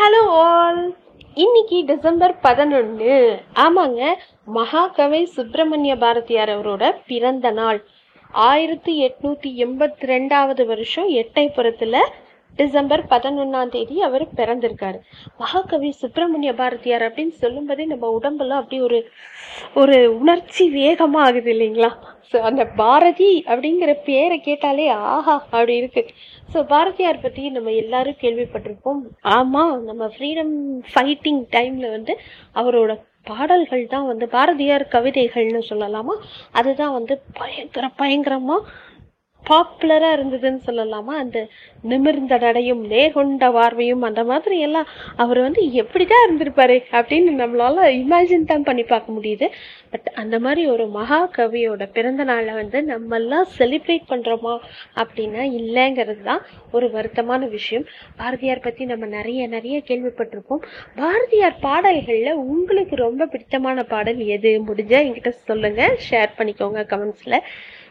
Hello all இன்னைக்கு December பதினொன்று ஆமாங்க மகாகவி சுப்பிரமணிய பாரதியார் அவரோட பிறந்த நாள். ஆயிரத்தி எட்நூத்தி எண்பத்தி ரெண்டாவது வருஷம் எட்டைப்புறத்துல டிசம்பர் பதினொன்னாம் தேதி அவர் பிறந்திருக்காரு. மகாகவி சுப்பிரமணிய பாரதியார் அப்படின்னு சொல்லும்போதே நம்ம உடம்பெல்லாம் அப்படியே ஒரு ஒரு உணர்ச்சி வேகமா ஆகுது இல்லைங்களா? ஸோ அந்த பாரதி அப்படிங்கிற பேரை கேட்டாலே ஆஹா அப்படி இருக்கு. ஸோ பாரதியார் பற்றி நம்ம எல்லாரும் கேள்விப்பட்டிருப்போம். ஆமாம் நம்ம ஃப்ரீடம் ஃபைட்டிங் டைமில் வந்து அவரோட பாடல்கள் தான் வந்து பாரதியார் கவிதைகள்னு சொல்லலாமா? அதுதான் வந்து பயங்கர பயங்கரமாக பாப்புலராக இருந்ததுன்னு சொல்லலாமா? அந்த நிமிர்ந்த நடையும் நேர்கொண்ட பார்வையும் அந்த மாதிரி எல்லாம் அவர் வந்து எப்படி தான் இருந்திருப்பாரு அப்படின்னு நம்மளால இமேஜின் தான் பண்ணி பார்க்க முடியுது. பட் அந்த மாதிரி ஒரு மகா கவியோட பிறந்த நாளை வந்து நம்மெல்லாம் செலிப்ரேட் பண்ணுறோமா அப்படின்னா இல்லைங்கிறது தான் ஒரு வருத்தமான விஷயம். பாரதியார் பற்றி நம்ம நிறைய நிறைய கேள்விப்பட்டிருப்போம். பாரதியார் பாடல்களில் உங்களுக்கு ரொம்ப பிடித்தமான பாடல் எது? முடிஞ்சால் என்கிட்ட சொல்லுங்கள் ஷேர் பண்ணிக்கோங்க கமெண்ட்ஸில்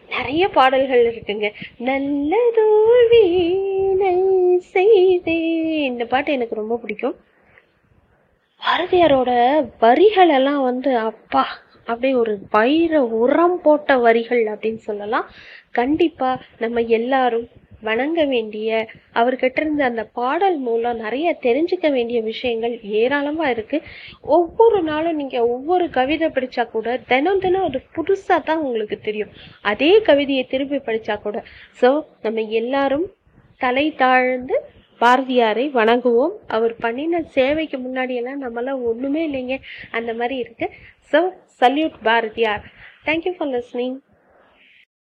நிறைய பாடல்கள் இருக்குங்க. நல்லதோர் வீணை செய்தே இந்த பாட்டு எனக்கு ரொம்ப பிடிக்கும். பாரதியாரோட வரிகள் எல்லாம் வந்து அப்பா அப்படியே ஒரு வைர உரம் போட்ட வரிகள் அப்படின்னு சொல்லலாம். கண்டிப்பாக நம்ம எல்லாரும் வணங்க வேண்டிய அவர்கிட்ட இருந்து அந்த பாடல் மூலம் நிறைய தெரிஞ்சுக்க வேண்டிய விஷயங்கள் ஏராளமா இருக்கு. ஒவ்வொரு நாளும் நீங்க ஒவ்வொரு கவிதை படிச்சா கூட தினம் தினம் அது புதுசா தான் உங்களுக்கு தெரியும். அதே கவிதையை திருப்பி படிச்சா கூட. ஸோ நம்ம எல்லாரும் தலை தாழ்ந்து பாரதியாரை வணங்குவோம். அவர் பண்ணின சேவைக்கு முன்னாடியெல்லாம் நம்மளாம் ஒன்றுமே இல்லைங்க. அந்த மாதிரி இருக்குது so salute Bharathiyar. Thank you for listening